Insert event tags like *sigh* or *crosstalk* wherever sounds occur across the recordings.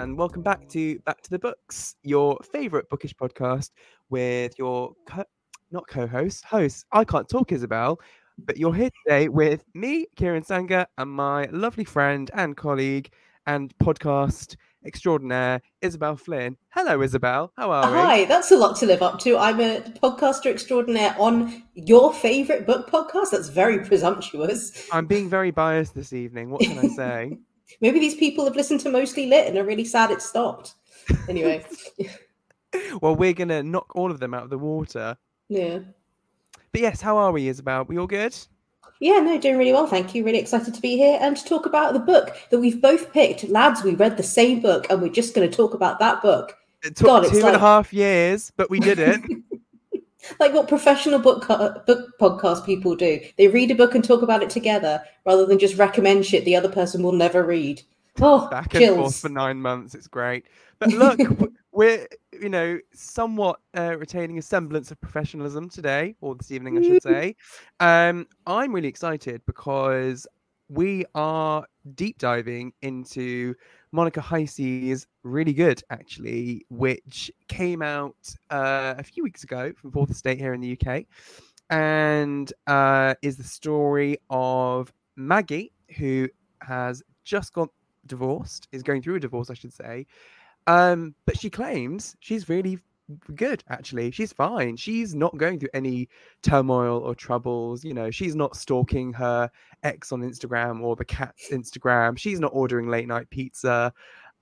And welcome back to Back to the Books, your favorite bookish podcast with your co- not co-host, host. I can't talk, Isabel, but you're here today with me, Kieran Sanger, and my lovely friend and colleague and podcast extraordinaire, Isabel Flynn. Hello, Isabel. How are you? Hi, that's a lot to live up to. I'm a podcaster extraordinaire on your favorite book podcast. That's very presumptuous. I'm being very biased this evening. What can I say? *laughs* Maybe these people have listened to Mostly Lit and are really sad it stopped. Anyway. *laughs* well, we're going to knock all of them out of the water. Yeah. But yes, how are we, Isabel? We all good? Yeah, no, doing really well. Thank you. Really excited to be here and to talk about the book that we've both picked. Lads, we read the same book and we're just going to talk about that book. It took God, two and like... a half years, but we did it. *laughs* like what professional book book podcast people do. They read a book and talk about it together rather than just recommend shit the other person will never read. Oh, back chills. and forth for nine months. It's great. But *laughs* look, we're you know somewhat uh, retaining a semblance of professionalism today or this evening, I should *laughs* say. Um, I'm really excited because we are deep diving into Monica Heisey Heisey's really good, actually, which came out uh, a few weeks ago from Fourth Estate here in the UK, and uh, is the story of Maggie, who has just got divorced, is going through a divorce, I should say. Um, but she claims she's really good actually. She's fine. She's not going through any turmoil or troubles you know. She's not stalking her ex on instagram or the cat's instagram. She's not ordering late night pizza.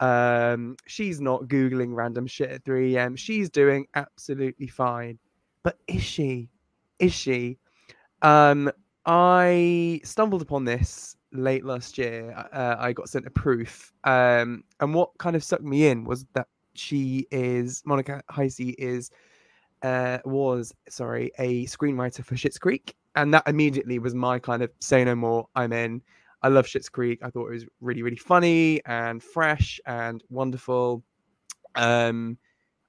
Um she's not googling random shit at 3 a.m she's doing absolutely fine. But is she? Is she? Um i stumbled upon this late last year. Uh, i got sent a proof. Um and what kind of sucked me in was that she is Monica Heisey is uh, was sorry a screenwriter for Schitt's Creek, and that immediately was my kind of say no more. I'm in. I love Schitt's Creek. I thought it was really really funny and fresh and wonderful. Um,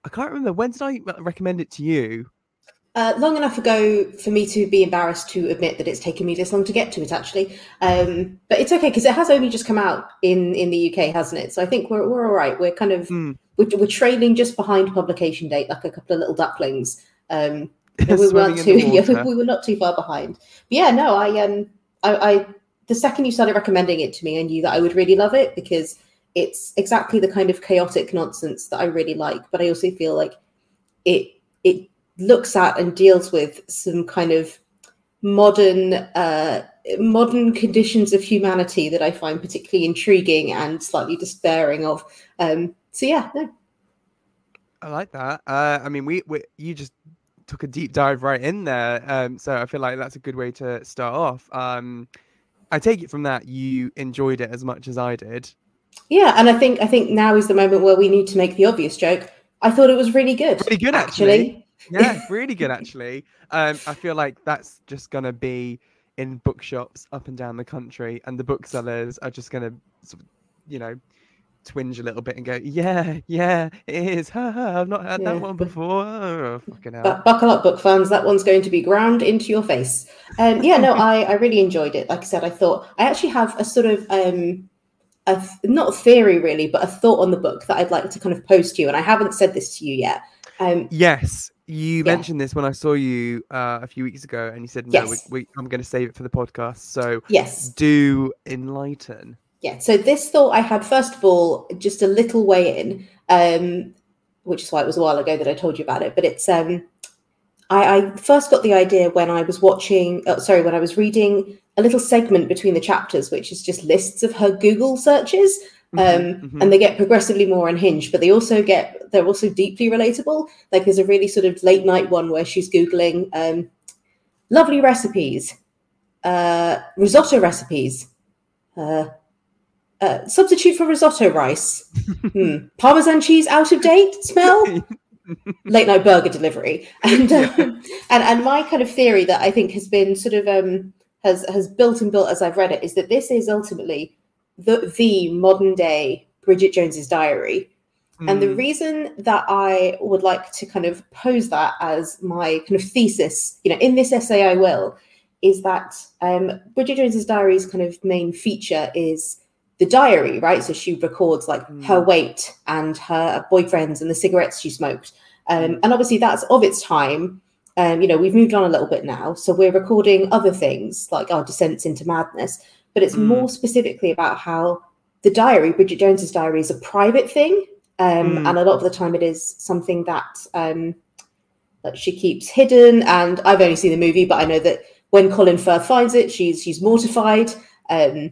I can't remember when did I recommend it to you. Uh, long enough ago for me to be embarrassed to admit that it's taken me this long to get to it, actually. Um, but it's okay because it has only just come out in in the UK, hasn't it? So I think we're we're all right. We're kind of mm. We're, we're trailing just behind publication date, like a couple of little ducklings. Um, *laughs* we weren't too *laughs* yeah, we were not too far behind. But yeah, no, I um I, I the second you started recommending it to me, I knew that I would really love it because it's exactly the kind of chaotic nonsense that I really like. But I also feel like it it looks at and deals with some kind of modern uh, modern conditions of humanity that I find particularly intriguing and slightly despairing of. Um, so yeah, no. I like that. Uh, I mean, we, we you just took a deep dive right in there, um, so I feel like that's a good way to start off. Um, I take it from that you enjoyed it as much as I did. Yeah, and I think I think now is the moment where we need to make the obvious joke. I thought it was really good. Really good, actually. actually yeah, *laughs* really good actually. Um, I feel like that's just gonna be in bookshops up and down the country, and the booksellers are just gonna, sort of, you know, twinge a little bit and go, "Yeah, yeah, it is. Ha, ha, I've not heard yeah. that one before." Oh, fucking hell. buckle up, book fans. That one's going to be ground into your face. Um, yeah, no, *laughs* I I really enjoyed it. Like I said, I thought I actually have a sort of um a not a theory really, but a thought on the book that I'd like to kind of post to you, and I haven't said this to you yet. Um, yes, you yeah. mentioned this when I saw you uh, a few weeks ago, and you said, "No, yes. we, we, I'm going to save it for the podcast." So, yes, do enlighten. Yeah. So this thought I had first of all, just a little way in, um, which is why it was a while ago that I told you about it. But it's um, I, I first got the idea when I was watching. Oh, sorry, when I was reading a little segment between the chapters, which is just lists of her Google searches Mm-hmm, um, mm-hmm. and they get progressively more unhinged but they also get they're also deeply relatable like there's a really sort of late night one where she's googling um, lovely recipes uh, risotto recipes uh, uh, substitute for risotto rice hmm. parmesan cheese out of date smell *laughs* late night burger delivery and, um, and and my kind of theory that i think has been sort of um, has has built and built as i've read it is that this is ultimately the the modern day Bridget Jones's diary. Mm. And the hmm. reason that I would like to kind of pose that as my kind of thesis, you know, in this essay, I will, is that um, Bridget Jones's diary's kind of main feature is the diary, right? So she records like Mm. her weight and her boyfriends and the cigarettes she smoked. Um, Mm. and obviously that's of its time. Um, you know, we've moved on a little bit now. So we're recording other things like our descents into madness, but it's Mm. more specifically about how the diary, Bridget Jones's diary, is a private thing. Um, Mm. And a lot of the time it is something that um, that she keeps hidden. And I've only seen the movie, but I know that when Colin Firth finds it, she's she's mortified. Um,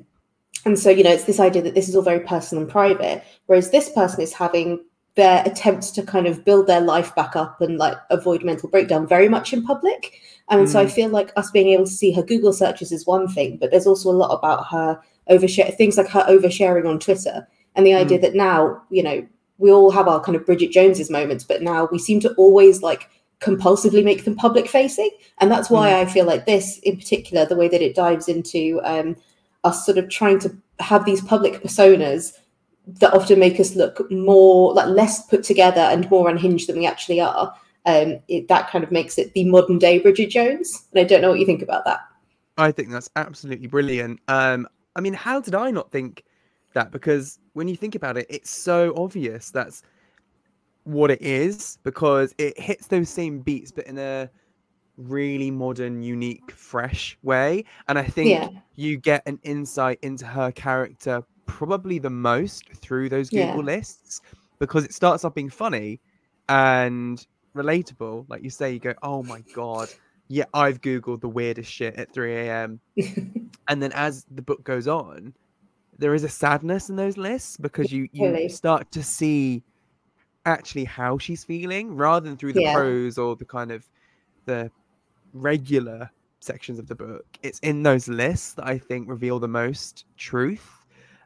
and so, you know, it's this idea that this is all very personal and private, whereas this person is having their attempts to kind of build their life back up and like avoid mental breakdown very much in public. And so I Mm. feel like us being able to see her Google searches is one thing, but there's also a lot about her overshare things like her oversharing on Twitter and the idea that now, you know, we all have our kind of Bridget Jones's moments, but now we seem to always like compulsively make them public facing. And that's why I feel like this in particular, the way that it dives into um, us sort of trying to have these public personas that often make us look more like less put together and more unhinged than we actually are. Um, it, that kind of makes it the modern day Bridget Jones. And I don't know what you think about that. I think that's absolutely brilliant. Um, I mean, how did I not think that? Because when you think about it, it's so obvious that's what it is because it hits those same beats, but in a really modern, unique, fresh way. And I think Yeah. you get an insight into her character probably the most through those Google Yeah. lists because it starts off being funny and relatable. Like you say, you go, oh my God, yeah, I've Googled the weirdest shit at 3 a.m. *laughs* and then as the book goes on, there is a sadness in those lists because you, you Totally. start to see actually how she's feeling rather than through the Yeah. prose or the kind of the regular sections of the book. It's in those lists that I think reveal the most truth.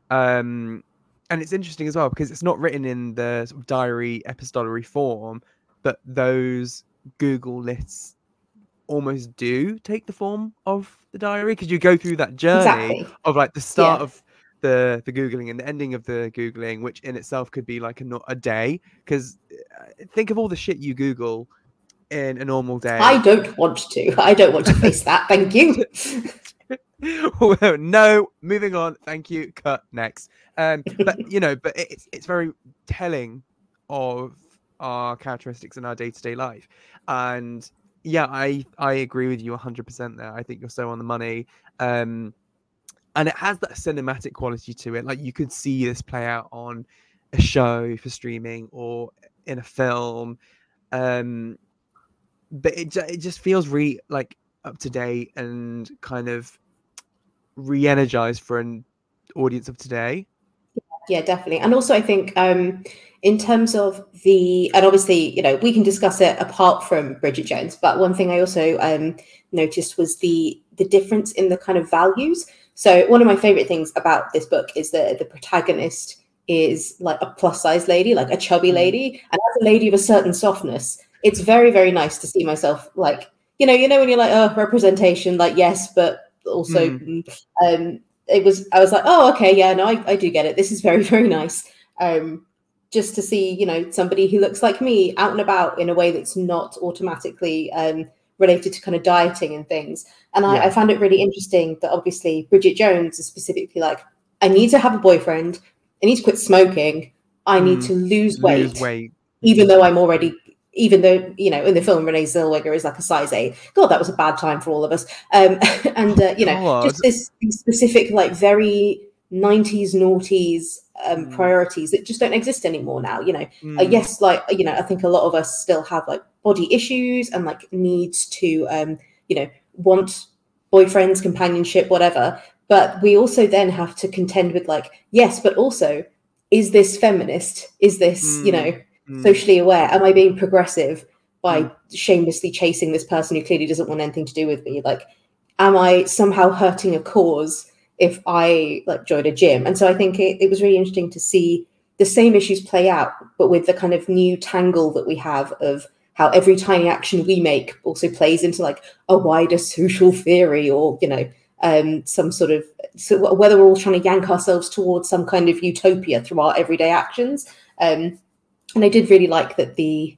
Um, and it's interesting as well because it's not written in the sort of diary epistolary form, but those Google lists almost do take the form of the diary because you go through that journey exactly. of like the start Yeah. of the the googling and the ending of the googling which in itself could be like a, no- a day because think of all the shit you google in a normal day. I don't want to. I don't want to face that. Thank you. *laughs* Well, no moving on. Thank you. Cut. Next. Um but you know but it's it's very telling of our characteristics in our day-to-day life. And yeah i i agree with you 100% there. I think you're so on the money. Um and it has that cinematic quality to it. Like you could see this play out on a show for streaming or in a film. Um but it, it just feels really like up to date and kind of re-energized for an audience of today Yeah, definitely. And also, I think um, in terms of the, and obviously, you know, we can discuss it apart from Bridget Jones. But one thing I also um, noticed was the the difference in the kind of values. So one of my favorite things about this book is that the protagonist is like a plus size lady, like a chubby Mm. lady, and as a lady of a certain softness, it's very very nice to see myself like you know you know when you're like oh representation like yes but also mm, um it was i was like oh okay yeah no i, I do get it. This is very *laughs* very nice. Um just to see you know somebody who looks like me out and about in a way that's not automatically um related to kind of dieting and things. And I, I found it really interesting that obviously bridget jones is specifically like i need to have a boyfriend. I need to quit smoking. I need Mm, to lose weight lose weight. even though I'm already, even though you know, in the film Renee Zellweger is like a size eight. God, that was a bad time for all of us. Um, *laughs* and uh, you know, God. just this specific, like very '90s noughties um, Mm. priorities that just don't exist anymore now. You know, uh, Mm, yes, like you know, I think a lot of us still have like body issues and like needs to, um, you know, want boyfriends, companionship, whatever. But we also then have to contend with like, yes, but also, is this feminist? Is this, you Mm. know, mm, socially aware? Am I being progressive by Mm. shamelessly chasing this person who clearly doesn't want anything to do with me? Like, am I somehow hurting a cause if I like join a gym? And so I think it, it was really interesting to see the same issues play out, but with the kind of new tangle that we have of how every tiny action we make also plays into like a wider social theory or you know um, some sort of so whether we're all trying to yank ourselves towards some kind of utopia through our everyday actions um, and I did really like that the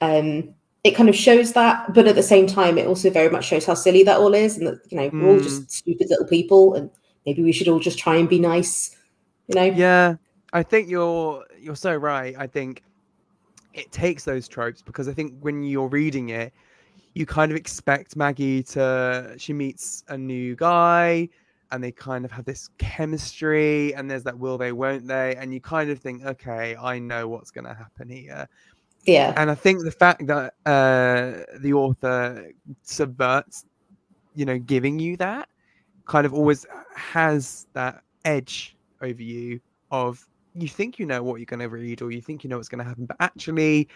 um it kind of shows that, but at the same time, it also very much shows how silly that all is, and that you know we're all just stupid little people, and maybe we should all just try and be nice You know? Yeah, I think you're you're so right. I think it takes those tropes because I think when you're reading it, you kind of expect Maggie to she meets a new guy and they kind of have this chemistry and there's that will they won't they and you kind of think okay I know what's going to happen here. Yeah. And I think the fact that uh the author subverts you know giving you that kind of always has that edge over you of you think you know what you're going to read or you think you know what's going to happen but actually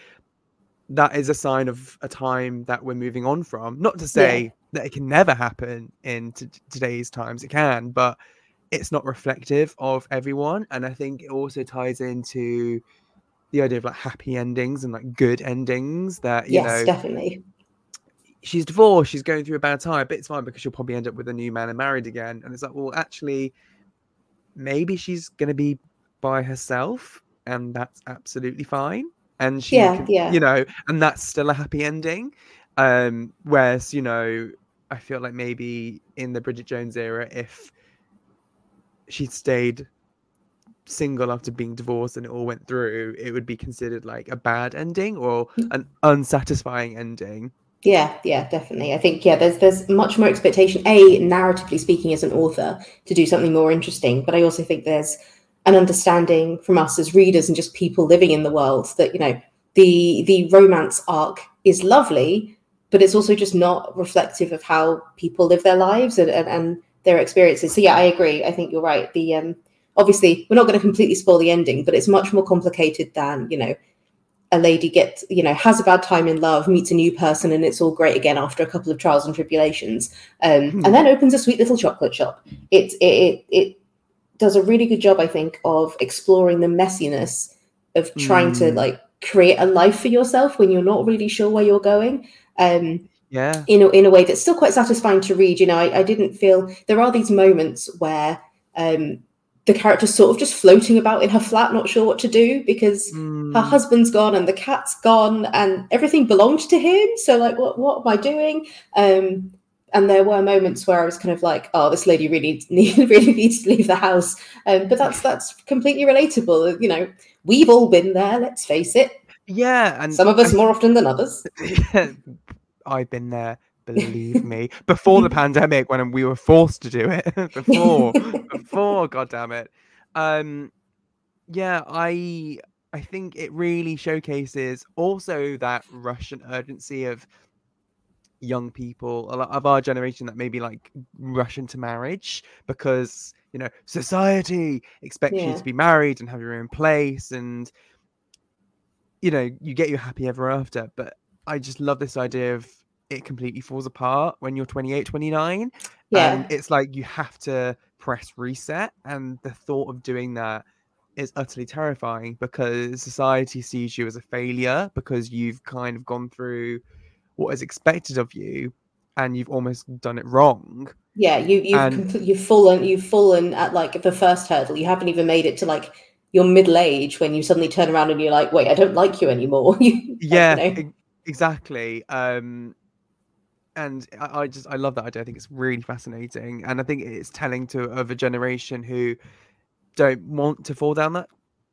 that is a sign of a time that we're moving on from not to say Yeah. that it can never happen in t- today's times it can but it's not reflective of everyone and i think it also ties into the idea of like happy endings and like good endings that you yes, know definitely. she's divorced, she's going through a bad time, but it's fine because she'll probably end up with a new man and married again. And it's like, well, actually, maybe she's going to be by herself, and that's absolutely fine. And she, Yeah, can- yeah. you know, and that's still a happy ending. Um, whereas, you know, I feel like maybe in the Bridget Jones era, if she'd stayed single after being divorced and it all went through, it would be considered like a bad ending or Mm. an unsatisfying ending. Yeah, yeah, definitely. I think yeah, there's there's much more expectation. A narratively speaking, as an author, to do something more interesting. But I also think there's an understanding from us as readers and just people living in the world that you know the the romance arc is lovely, but it's also just not reflective of how people live their lives and and, and their experiences. So yeah, I agree. I think you're right. The um obviously we're not going to completely spoil the ending, but it's much more complicated than you know a lady gets you know has a bad time in love meets a new person and it's all great again after a couple of trials and tribulations um, Hmm. and then opens a sweet little chocolate shop it, it it it does a really good job i think of exploring the messiness of trying to Hmm. like create a life for yourself when you're not really sure where you're going um, Yeah. in a, in a way that's still quite satisfying to read. You know, I, I didn't feel there are these moments where um, the character's sort of just floating about in her flat, not sure what to do because her Mm, husband's gone and the cat's gone and everything belonged to him. So, like, what what am I doing? Um, and there were moments where I was kind of like, "Oh, this lady really *laughs* need, really needs to leave the house." Um, but that's that's completely relatable. You know, we've all been there. Let's face it. yeah, and Some of us more often than others. *laughs* I've been there. Believe me. Before the pandemic, when we were forced to do it. *laughs* before, before, god damn it. Um, yeah, I I think it really showcases also that Russian urgency of young people a lot of our generation that maybe like rush into marriage because you know society expects you to be married and have your own place and you know you get your happy ever after but i just love this idea of it completely falls apart when you're 28 29 Yeah. and it's like you have to press reset and the thought of doing that is utterly terrifying because society sees you as a failure because you've kind of gone through what is expected of you and you've almost done it wrong Yeah, you you've And- compl- you've fallen you've fallen at like the first hurdle. You haven't even made it to like your middle age when you suddenly turn around and you're like, wait, I don't like you anymore. *laughs* Yeah you know. exactly um and I, I just i love that idea i think it's really fascinating and i think it's telling to of a generation who don't want to fall down that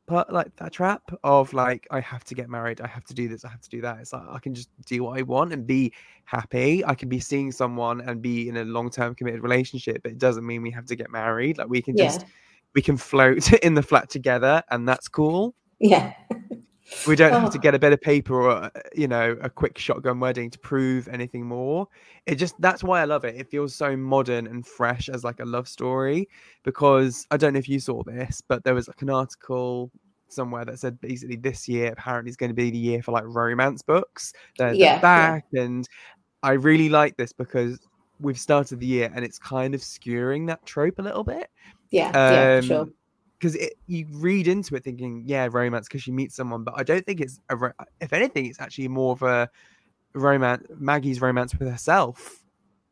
part like that trap of like i have to get married i have to do this i have to do that it's like i can just do what i want and be happy i can be seeing someone and be in a long-term committed relationship but it doesn't mean we have to get married like we can Yeah. just we can float *laughs* in the flat together and that's cool Yeah. *laughs* we don't have to Oh. get a bit of paper or uh, you know a quick shotgun wedding to prove anything more it just that's why i love it it feels so modern and fresh as like a love story because i don't know if you saw this but there was like an article somewhere that said basically this year apparently is going to be the year for like romance books they're, they're Yeah, yeah. back and i really like this because we've started the year and it's kind of skewering that trope a little bit Yeah. yeah, for sure. Because it you read into it thinking yeah romance because she meets someone but i don't think it's a ro- if anything it's actually more of a romance maggie's romance with herself.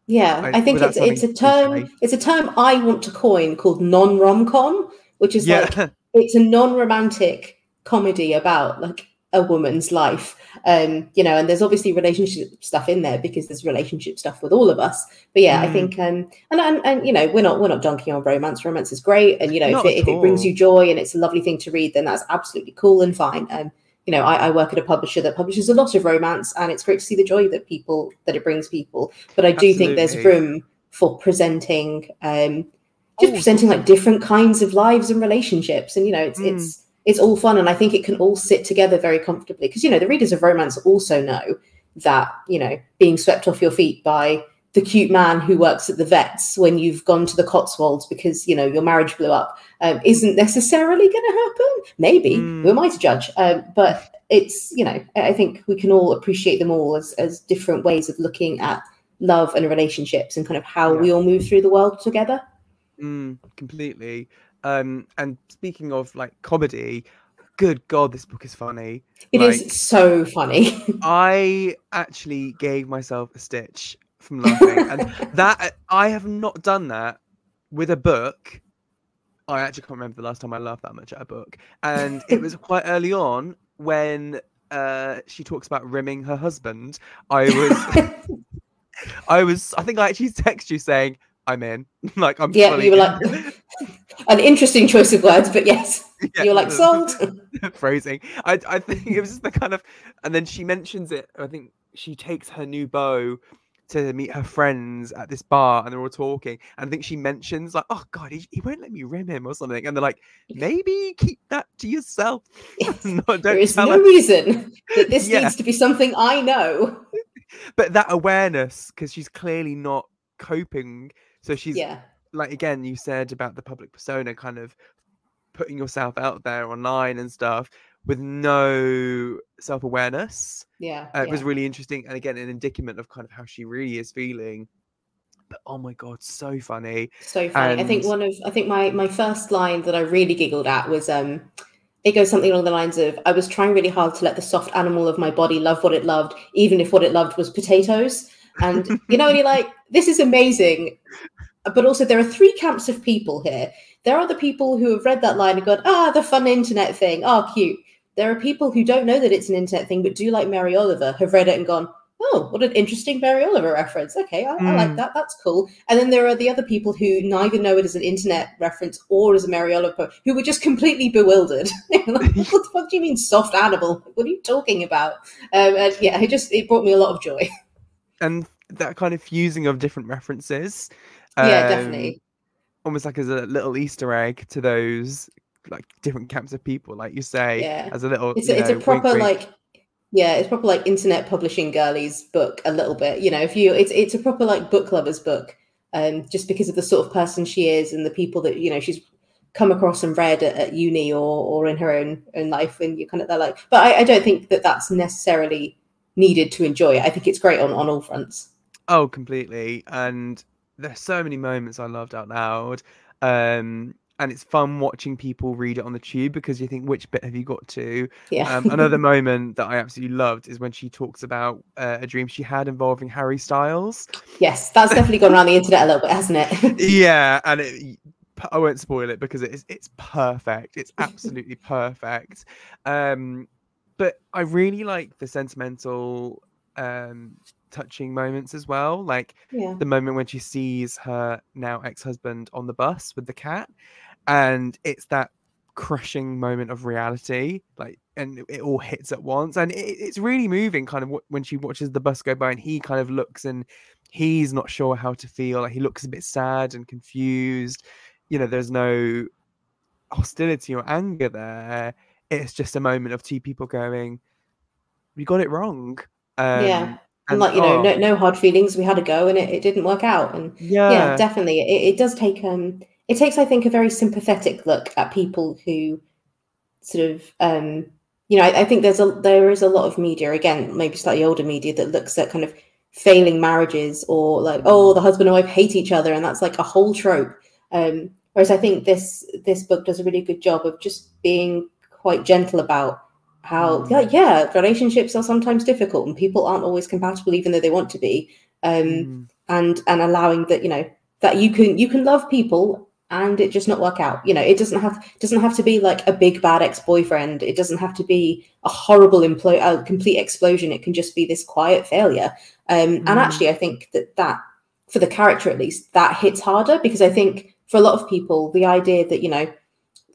Yeah, like, I think it's it's a term it's a term I want to coin called non-rom com, which is yeah. like *laughs* it's a non-romantic comedy about like a woman's life um you know and there's obviously relationship stuff in there because there's relationship stuff with all of us. But yeah i Mm. think um and, and and you know we're not we're not dunking on romance. Romance is great. And you know if it, if it brings you joy and it's a lovely thing to read then that's absolutely cool and fine. Um you know I, I work at a publisher that publishes a lot of romance and it's great to see the joy that people that it brings people. But i do think there's room for presenting um just All presenting like different kinds of lives and relationships. And you know it's Mm. it's it's all fun and i think it can all sit together very comfortably because you know the readers of romance also know that you know being swept off your feet by the cute man who works at the vets when you've gone to the cotswolds because you know your marriage blew up um, isn't necessarily going to happen maybe Mm. who am i to judge um, but it's you know i think we can all appreciate them all as, as different ways of looking at love and relationships and kind of how Yeah. we all move through the world together Mm, completely. Um, and speaking of like comedy, good God, this book is funny. It is Like- so funny. *laughs* I actually gave myself a stitch from laughing, and that I have not done that with a book. I actually can't remember the last time I laughed that much at a book, and it was quite early on when uh, she talks about rimming her husband. I was, *laughs* I was, I think I actually text you saying I'm in, *laughs* like I'm. Yeah, you were in." like- An interesting choice of words, but yes, *laughs* Yeah. you're like sold. *laughs* phrasing. I I think it was just the kind of, and then she mentions it. I think she takes her new beau to meet her friends at this bar, and they're all talking. And I think she mentions like, "Oh God, he, he won't let me rim him" or something. And they're like, "Maybe keep that to yourself. *laughs* no, don't there is no her." reason that this Yeah. needs to be something I know. But that awareness, because she's clearly not coping. So she's Yeah, like again you said about the public persona kind of putting yourself out there online and stuff with no self-awareness yeah. uh, it was really interesting and again an indicament of kind of how she really is feeling but oh my god so funny so funny. I think one of I think my my first line that I really giggled at was um it goes something along the lines of I was trying really hard to let the soft animal of my body love what it loved, even if what it loved was potatoes. And you know, and you're like, this is amazing. But also there are three camps of people here. There are the people who have read that line and gone, ah, the fun internet thing, oh cute. There are people who don't know that it's an internet thing, but do like Mary Oliver, have read it and gone, oh, what an interesting Mary Oliver reference. Okay, I, I like Mm. that. That's cool. And then there are the other people who neither know it as an internet reference or as a Mary Oliver, who were just completely bewildered. *laughs* Like, *laughs* what the fuck do you mean soft animal? What are you talking about? Um, and yeah, it just it brought me a lot of joy. and that kind of fusing of different references yeah, um, definitely. almost like as a little easter egg to those like different camps of people like you say Yeah. as a little It's a, it's a know, wink, proper wink. like yeah, it's proper like internet publishing girlies book a little bit. You know, if you it's it's a proper like book lovers book. Um, just because of the sort of person she is and the people that you know she's come across and read at, at uni or or in her own own life, and you kind of they're like. But I, I don't think that that's necessarily needed to enjoy it. I think it's great on on all fronts. Oh, completely. And there's so many moments I loved out loud. Um, and it's fun watching people read it on the tube because you think, which bit have you got to? Yeah. Um, another moment that I absolutely loved is when she talks about uh, a dream she had involving Harry Styles. yes, that's definitely gone around the internet a little bit, hasn't it? *laughs* Yeah, and it, I won't spoil it because it is it's perfect. It's absolutely *laughs* perfect. Um, but I really like the sentimental, um, touching moments as well. Like yeah. the moment when she sees her now ex-husband on the bus with the cat and it's that crushing moment of reality like and it- it all hits at once and it, it's really moving kind of when she watches the bus go by and he kind of looks and he's not sure how to feel like he looks a bit sad and confused you know there's no hostility or anger there it's just a moment of two people going we got it wrong um, Yeah. And like, you know, oh, no no hard feelings. We had a go and it, it didn't work out. And yeah, yeah definitely it, it does take um it takes i think a very sympathetic look at people who sort of um you know I, I think there's a there is a lot of media again maybe slightly older media that looks at kind of failing marriages or like oh the husband and wife hate each other and that's like a whole trope um whereas i think this this book does a really good job of just being quite gentle about how Mm. yeah, yeah relationships are sometimes difficult and people aren't always compatible even though they want to be um Mm. and and allowing that you know that you can you can love people and it just not work out. You know, it doesn't have doesn't have to be like a big bad ex boyfriend. It doesn't have to be a horrible implo- a complete explosion. It can just be this quiet failure. Um, mm. And actually, I think that that for the character at least that hits harder because I think for a lot of people the idea that you know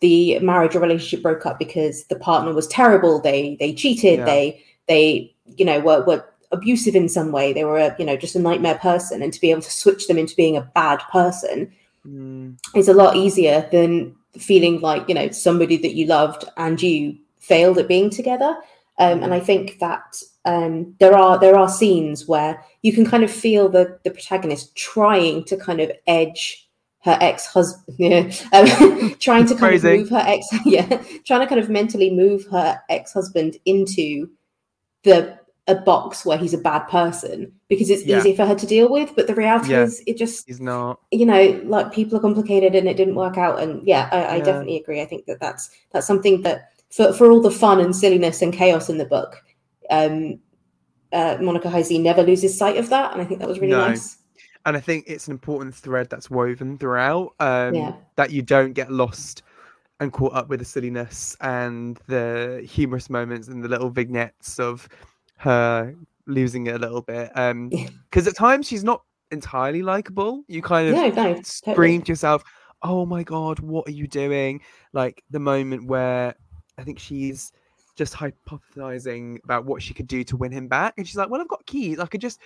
the marriage or relationship broke up because the partner was terrible. They they cheated. Yeah. They they you know were were abusive in some way. They were a, you know just a nightmare person, and to be able to switch them into being a bad person mm. is a lot easier than feeling like you know somebody that you loved and you failed at being together. Um, and I think that um, there are there are scenes where you can kind of feel the the protagonist trying to kind of edge her ex-husband *laughs* yeah, um, *laughs* trying to kind Crazy. of move her ex *laughs* yeah trying to kind of mentally move her ex-husband into the a box where he's a bad person because it's yeah. easy for her to deal with. But the reality yeah. is, it just he's not. You know, like people are complicated, and it didn't work out. And yeah, I, I yeah. definitely agree. I think that that's that's something that for for all the fun and silliness and chaos in the book, um, uh, Monica Heisey never loses sight of that, and I think that was really no. nice. And I think it's an important thread that's woven throughout. Um, yeah. That you don't get lost and caught up with the silliness and the humorous moments and the little vignettes of her losing it a little bit. Um, *laughs* because at times she's not entirely likable. You kind of no, scream totally. to yourself, "Oh my god, what are you doing?" Like the moment where I think she's just hypothesizing about what she could do to win him back, and she's like, "Well, I've got keys. I could just."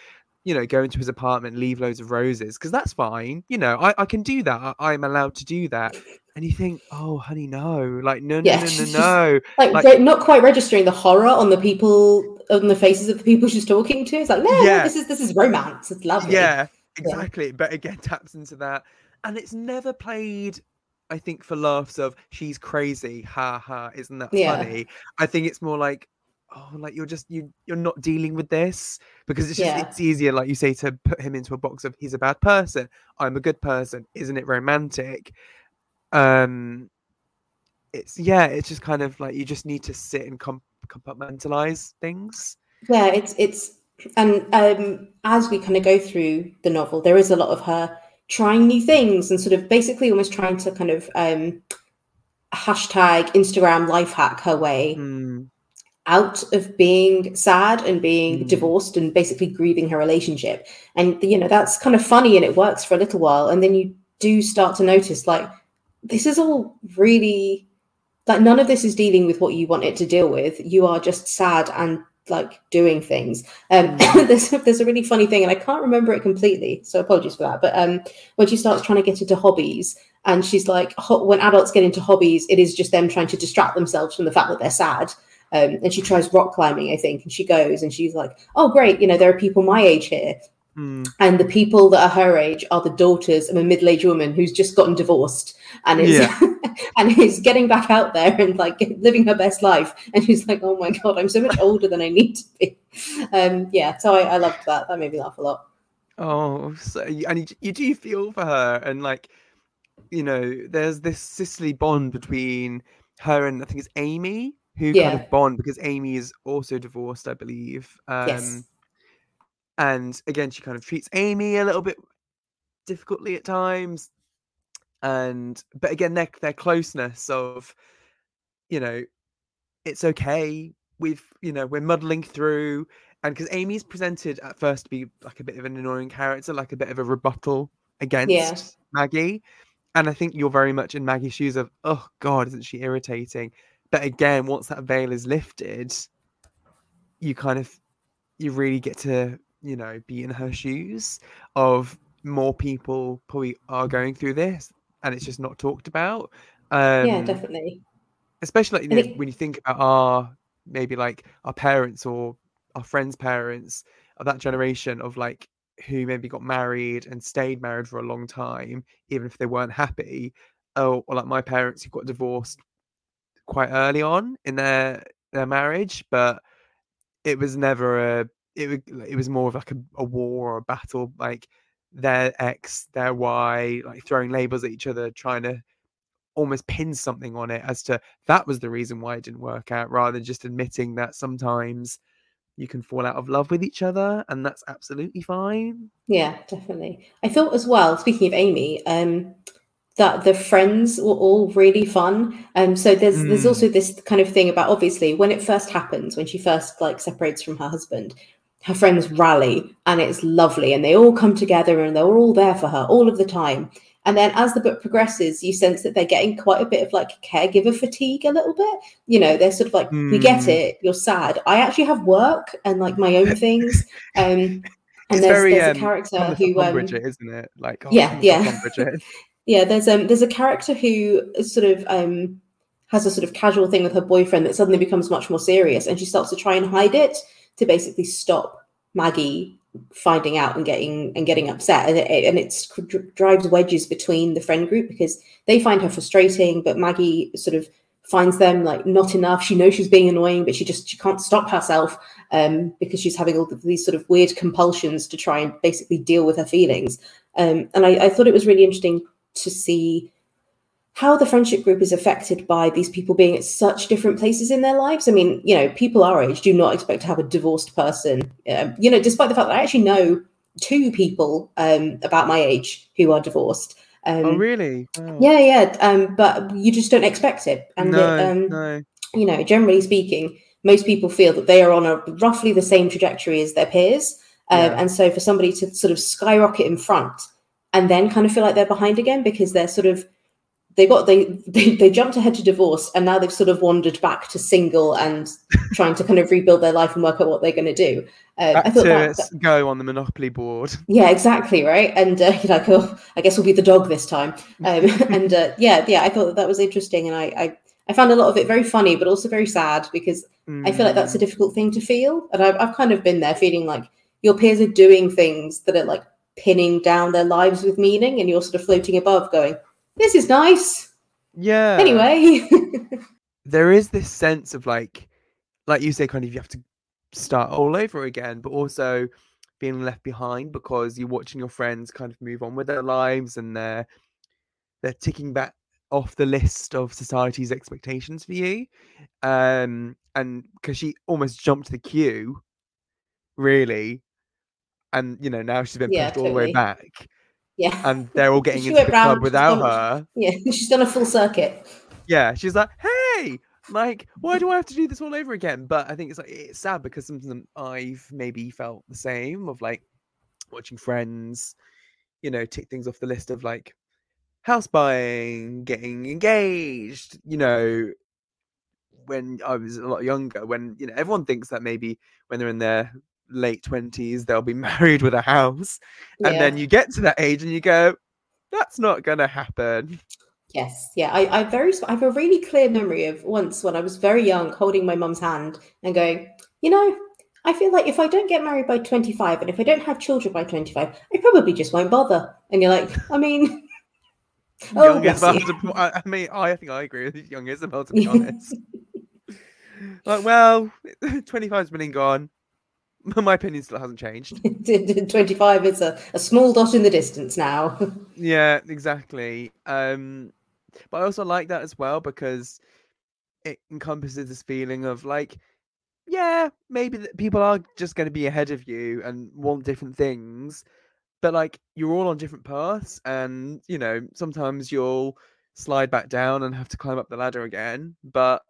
You know, go into his apartment, leave loads of roses, because that's fine. You know, I, I can do that. I, I'm allowed to do that and you think, oh, honey, no, like no, no, yeah. no, no, *laughs* no, like, like they're not quite registering the horror on the people on the faces of the people she's talking to. It's like, no, yeah. this is this is romance. It's lovely. Yeah, exactly. Yeah. But again, taps into that, and it's never played. I think for laughs of she's crazy, ha ha, isn't that yeah. funny? I think it's more like, oh, like you're just you you're not dealing with this because it's just yeah. it's easier, like you say, to put him into a box of he's a bad person, I'm a good person, isn't it romantic? um it's yeah it's just kind of like you just need to sit and comp- compartmentalize things yeah it's it's and um as we kind of go through the novel there is a lot of her trying new things and sort of basically almost trying to kind of um hashtag instagram life hack her way mm. Out of being sad and being mm. divorced and basically grieving her relationship and you know that's kind of funny and it works for a little while and then you do start to notice like this is all really like none of this is dealing with what you want it to deal with. You are just sad and like doing things. Um, mm. *laughs* there's there's a really funny thing, and I can't remember it completely, so apologies for that. But um, when she starts trying to get into hobbies, and she's like, when adults get into hobbies, it is just them trying to distract themselves from the fact that they're sad. Um, and she tries rock climbing, I think, and she goes and she's like, "Oh, great! You know, there are people my age here." Mm. And the people that are her age are the daughters of a middle-aged woman who's just gotten divorced and is yeah. *laughs* and is getting back out there and like living her best life. And she's like, "Oh my god, I'm so much older than I need to be." Um, yeah, so I, I loved that. That made me laugh a lot. Oh, so, and you, you do feel for her, and like, you know, there's this sisterly bond between her and I think it's Amy who yeah. kind of bond because Amy is also divorced, I believe. Um, yes and again she kind of treats amy a little bit difficultly at times and but again their their closeness of you know it's okay we've you know we're muddling through and because amy's presented at first to be like a bit of an annoying character like a bit of a rebuttal against yeah. maggie and i think you're very much in maggie's shoes of oh god isn't she irritating but again once that veil is lifted you kind of you really get to you know, be in her shoes of more people probably are going through this and it's just not talked about. Um, yeah, definitely. Especially like, you know, when you think about our maybe like our parents or our friends' parents of that generation of like who maybe got married and stayed married for a long time, even if they weren't happy. Oh, or like my parents who got divorced quite early on in their their marriage, but it was never a it it was more of like a, a war or a battle, like their X, their Y, like throwing labels at each other, trying to almost pin something on it as to that was the reason why it didn't work out, rather than just admitting that sometimes you can fall out of love with each other and that's absolutely fine. Yeah, definitely. I thought as well, speaking of Amy, um, that the friends were all really fun. Um, so there's mm. there's also this kind of thing about obviously when it first happens, when she first like separates from her husband, her friends rally and it's lovely, and they all come together and they're all there for her all of the time. And then as the book progresses, you sense that they're getting quite a bit of like caregiver fatigue a little bit. You know, they're sort of like, mm. we get hmm. it, you're sad. I actually have work and like my own things. *laughs* Um, and it's there's, very, there's um, a character who um, Bridget, isn't it? Like oh, yeah, yeah. *laughs* yeah, there's um there's a character who sort of um has a sort of casual thing with her boyfriend that suddenly becomes much more serious and she starts to try and hide it to basically stop Maggie finding out and getting and getting upset and it, and drives wedges between the friend group because they find her frustrating but maggie sort of finds them like not enough. She knows she's being annoying but she just she can't stop herself um, because she's having all these sort of weird compulsions to try and basically deal with her feelings. Um, and I, I thought it was really interesting to see how the friendship group is affected by these people being at such different places in their lives. I mean, you know, people our age do not expect to have a divorced person. Um, you know, despite the fact that I actually know two people um, about my age who are divorced. Um, oh, really? Wow. Yeah, yeah. Um, but you just don't expect it. And no, it, um, no. you know, generally speaking, most people feel that they are on a roughly the same trajectory as their peers. Um, yeah. And so for somebody to sort of skyrocket in front and then kind of feel like they're behind again because they're sort of they got they, *laughs* they they jumped ahead to divorce and now they've sort of wandered back to single and trying to kind of rebuild their life and work out what they're going to do. Uh, I thought that, that, go on the monopoly board. *laughs* Yeah, exactly right. And uh, *laughs* you're like, oh, I guess we'll be the dog this time. Um, and uh, yeah, yeah, I thought that, that was interesting, and I, I I found a lot of it very funny, but also very sad because mm. I feel like that's a mm. difficult thing to feel, and I've I've kind of been there, feeling like your peers are doing things that are like pinning down their lives with meaning, and you're sort of floating above, going this is nice. Yeah. Anyway. *laughs* there is this sense of like, like you say, kind of you have to start all over again, but also feeling left behind because you're watching your friends kind of move on with their lives and they're they're ticking back off the list of society's expectations for you. Um, and because she almost jumped the queue, really, and you know now she's been yeah, pushed totally. all the way back. Yeah. And they're all *laughs* getting into the club without her. *laughs* Yeah, she's done a full circuit. Yeah, she's like, hey, like, why do I have to do this all over again? But I think it's like it's sad because sometimes I've maybe felt the same of like watching friends, you know, tick things off the list of like house buying, getting engaged, you know, when I was a lot younger, when you know everyone thinks that maybe when they're in their late 20s they'll be *laughs* married with a house and yeah. then you get to that age and you go that's not gonna happen. Yes yeah I, I very i have a really clear memory of once when i was very young holding my mum's hand and going you know i feel like if i don't get married by 25 and if i don't have children by 25 i probably just won't bother. And you're like i mean *laughs* oh, to, I mean i think i agree with young isabel to be *laughs* honest. Like well 25's been and gone *laughs* my opinion still hasn't changed. *laughs* 25 is a, a small dot in the distance now. *laughs* yeah, exactly. Um, but I also like that as well because it encompasses this feeling of like, yeah, maybe people are just going to be ahead of you and want different things, but like you're all on different paths, and you know sometimes you'll slide back down and have to climb up the ladder again. But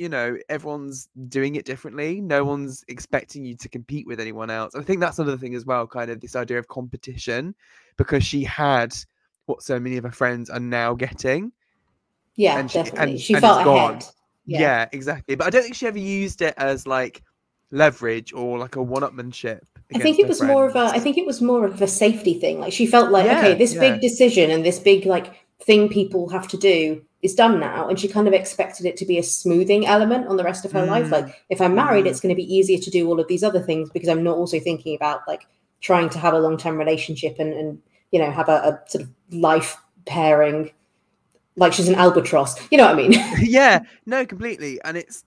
you know everyone's doing it differently no mm-hmm. one's expecting you to compete with anyone else i think that's another thing as well kind of this idea of competition because she had what so many of her friends are now getting yeah and she, definitely and, she and felt ahead yeah. yeah. exactly but i don't think she ever used it as like leverage or like a one-upmanship i think it was friends. more of a i think it was more of a safety thing like she felt like yeah, okay this yeah. big decision and this big like thing people have to do is done now and she kind of expected it to be a smoothing element on the rest of her mm. life like if i'm married mm. it's going to be easier to do all of these other things because i'm not also thinking about like trying to have a long-term relationship and, and you know have a, a sort of life pairing. Like she's an albatross you know what i mean? *laughs* Yeah no completely. And it's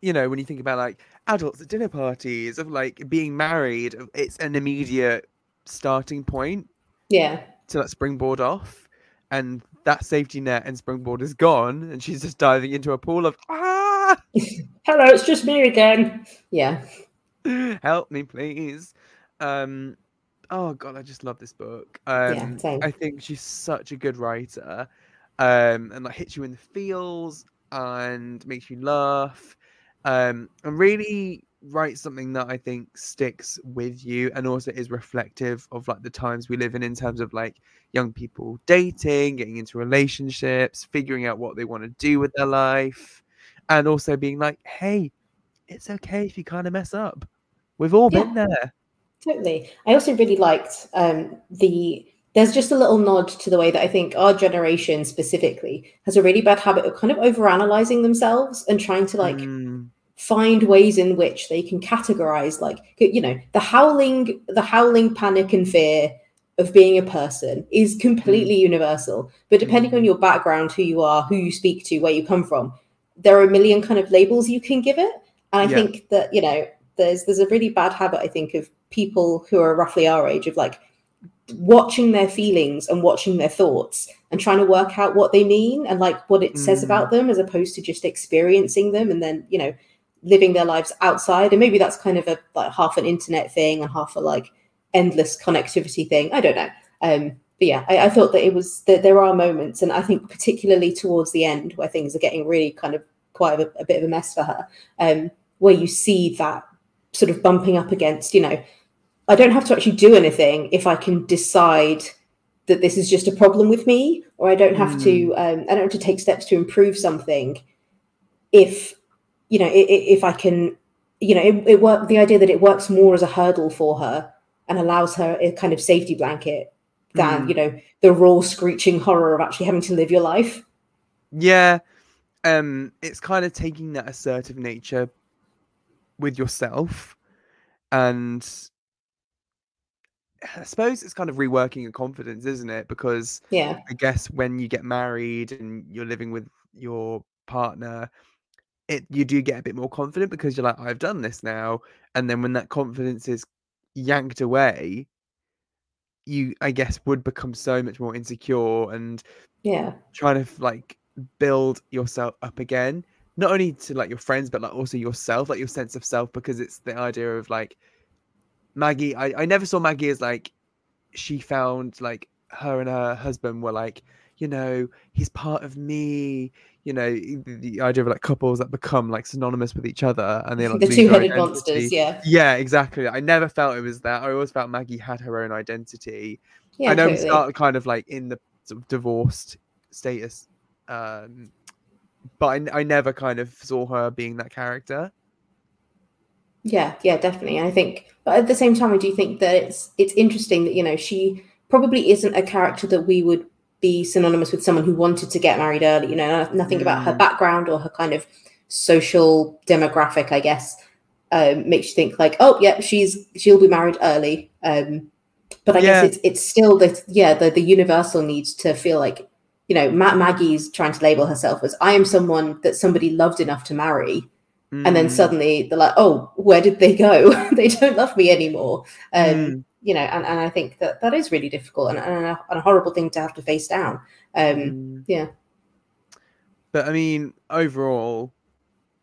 you know when you think about like adults at dinner parties of like being married it's an immediate starting point yeah. to like springboard off. And that safety net and springboard is gone, and she's just diving into a pool of ah. *laughs* Hello, it's just me again. Yeah. *laughs* Help me, please. Um, oh god, I just love this book. Um, yeah, I think she's such a good writer. um, and like hits you in the feels and makes you laugh, um, and really writes something that I think sticks with you and also is reflective of like the times we live in in terms of like young people dating, getting into relationships, figuring out what they want to do with their life, and also being like, hey, it's okay if you kind of mess up. We've all Yeah. been there. Totally. I also really liked um, the. There's just a little nod to the way that I think our generation specifically has a really bad habit of kind of overanalyzing themselves and trying to like Mm, find ways in which they can categorize like you know the howling the howling panic and fear of being a person is completely universal but depending on Mhm. your background who you are who you speak to where you come from there are a million kind of labels you can give it and i Yeah. think that you know there's there's a really bad habit i think of people who are roughly our age of like watching their feelings and watching their thoughts and trying to work out what they mean and like what it says Mm. about them as opposed to just experiencing them and then you know living their lives outside and maybe that's kind of a like half an internet thing and half a like endless connectivity thing. I don't know. Um but yeah i, I thought that it was that there are moments and i think particularly towards the end where things are getting really kind of quite a, a bit of a mess for her um where you see that sort of bumping up against you know i don't have to actually do anything if i can decide that this is just a problem with me or i don't have to um, i don't have to take steps to improve something if you know i- i- if i can you know it, it work the idea that it works more as a hurdle for her and allows her a kind of safety blanket than Mm. you know the raw screeching horror of actually having to live your life Yeah. Um, it's kind of taking that assertive nature with yourself and I suppose it's kind of reworking your confidence, isn't it? Because yeah I guess when you get married and you're living with your partner, it you do get a bit more confident because you're like, I've done this now. And then when that confidence is yanked away, you I guess would become so much more insecure and yeah. trying to like build yourself up again not only to like your friends but like also yourself like your sense of self because it's the idea of like maggie i, I never saw maggie as like she found like her and her husband were like you know he's part of me you know the, the idea of like couples that become like synonymous with each other and they *laughs* like the two-headed monsters yeah yeah exactly i never felt it was that i always felt maggie had her own identity yeah I know we totally. start kind of like in the sort of divorced status, um, but I, I never kind of saw her being that character. Yeah, yeah, definitely. And I think, but at the same time, I do think that it's it's interesting that you know she probably isn't a character that we would be synonymous with someone who wanted to get married early. You know, no- nothing about her Mm. background or her kind of social demographic, I guess, um, makes you think like, oh, yeah, she's she'll be married early. Um, but I Yeah. guess it's it's still the yeah the the universal need to feel like you know Matt Maggie's trying to label herself as I am someone that somebody loved enough to marry and then Mm, suddenly they're like, "Oh, where did they go? *laughs* they don't love me anymore." Um, mm, You know, and, and I think that that is really difficult and, and, a, and a horrible thing to have to face down. Um, mm. yeah. But I mean, overall,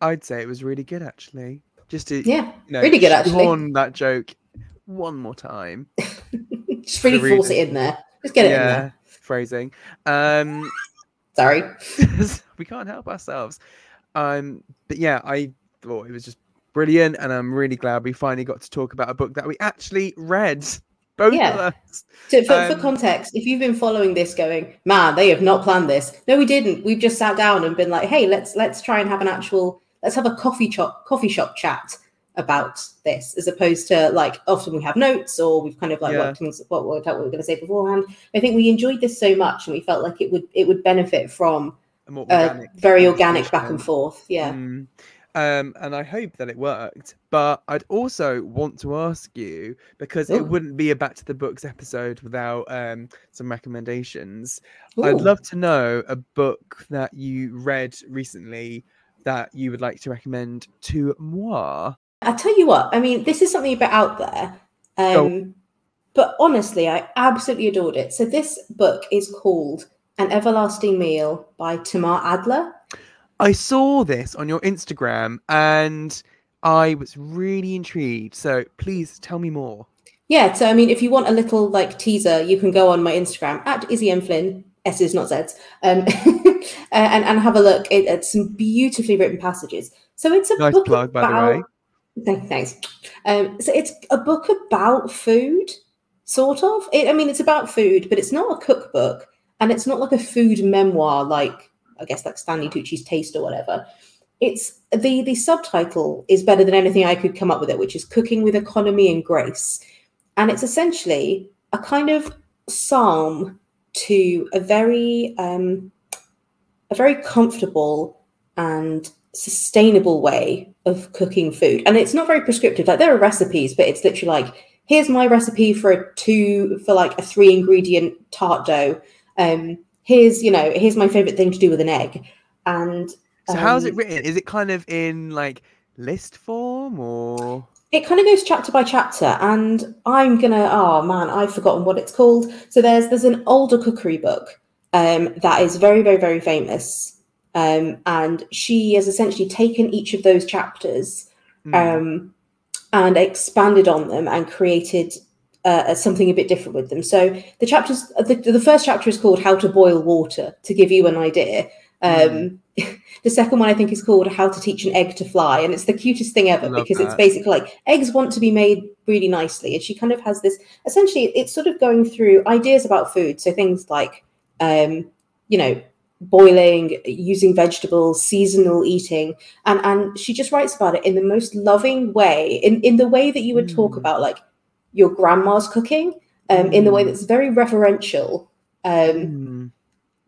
I'd say it was really good actually. Just to yeah, you know, really good, actually. shoehorn that joke one more time. *laughs* just really force it in there. Just get it in yeah, there. phrasing. Um, Sorry. *laughs* we can't help ourselves. Um, but yeah, I thought it was just brilliant, and I'm really glad we finally got to talk about a book that we actually read, both Yeah. of us. So for, for Um, context, if you've been following this, going, man, they have not planned this. No, we didn't. We've just sat down and been like, hey, let's let's try and have an actual, let's have a coffee shop coffee shop chat about this, as opposed to like often we have notes or we've kind of like Yeah. worked things what worked out what we were going to say beforehand. I think we enjoyed this so much, and we felt like it would it would benefit from A more a very organic back and forth. Yeah. Mm. Um, and I hope that it worked. But I'd also want to ask you because Ooh. it wouldn't be a back to the books episode without um, some recommendations. I'd love to know a book that you read recently that you would like to recommend to moi. I tell you what, I mean, this is something a bit out there. Um, but honestly, I absolutely adored it. So this book is called An Everlasting Meal by Tamar Adler. I saw this on your Instagram and I was really intrigued. So please tell me more. Yeah, so I mean, if you want a little like teaser, you can go on my Instagram at Izzy M Flynn S's, not Z's, um, *laughs* and, and have a look at, at, some beautifully written passages. So it's a nice book plug, about, by the way. *laughs* Thanks. Um, so it's a book about food, sort of. It, I mean, it's about food, but it's not a cookbook, and it's not like a food memoir, like I guess like Stanley Tucci's Taste or whatever. It's the the subtitle is better than anything I could come up with it, which is Cooking with Economy and Grace, and it's essentially a kind of psalm to a very um, a very comfortable and sustainable way of cooking food. And it's not very prescriptive. Like there are recipes, but it's literally like, here's my recipe for a two for like a three ingredient tart dough. Um, here's you know here's my favorite thing to do with an egg. And so, um, how's it written? Is it kind of in like list form or? it kind of goes chapter by chapter and i'm gonna oh man i've forgotten what it's called so there's there's an older cookery book um, that is very very very famous um, and she has essentially taken each of those chapters mm. um, and expanded on them and created uh, something a bit different with them so the chapters the, the first chapter is called how to boil water to give you an idea mm. *laughs* the second one I think is called How to Teach an Egg to Fly, and it's the cutest thing ever because that. it's basically like eggs want to be made really nicely, and she kind of has this. Essentially, it's sort of going through ideas about food, so things like, um, you know, boiling, using vegetables, seasonal eating, and and she just writes about it in the most loving way, in in the way that you would mm. talk about like your grandma's cooking, um, mm. in the way mm. that's very reverential. Um, mm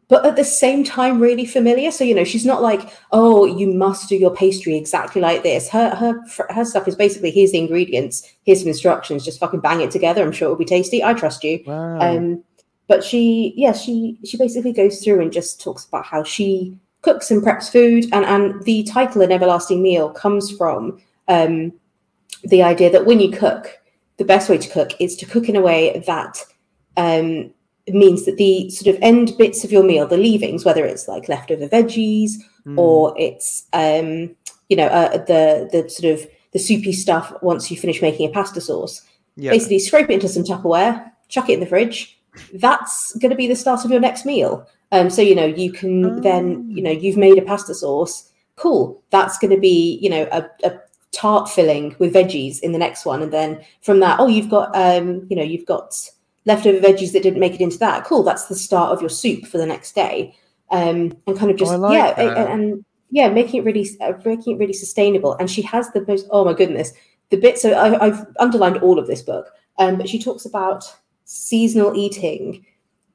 but at the same time really familiar so you know she's not like oh you must do your pastry exactly like this her her her stuff is basically here's the ingredients here's some instructions just fucking bang it together i'm sure it'll be tasty i trust you wow. um but she yeah she she basically goes through and just talks about how she cooks and preps food and and the title an everlasting meal comes from um the idea that when you cook the best way to cook is to cook in a way that um means that the sort of end bits of your meal, the leavings, whether it's like leftover veggies mm. or it's um, you know uh, the the sort of the soupy stuff once you finish making a pasta sauce, yeah. basically scrape it into some Tupperware, chuck it in the fridge. That's going to be the start of your next meal. Um, so you know you can oh. then you know you've made a pasta sauce. Cool. That's going to be you know a, a tart filling with veggies in the next one, and then from that, oh, you've got um, you know you've got leftover veggies that didn't make it into that. Cool, that's the start of your soup for the next day. Um, and kind of just oh, like yeah, and, and, yeah, making it really uh, making it really sustainable. And she has the most oh my goodness, the bit. So I, have underlined all of this book, um, but she talks about seasonal eating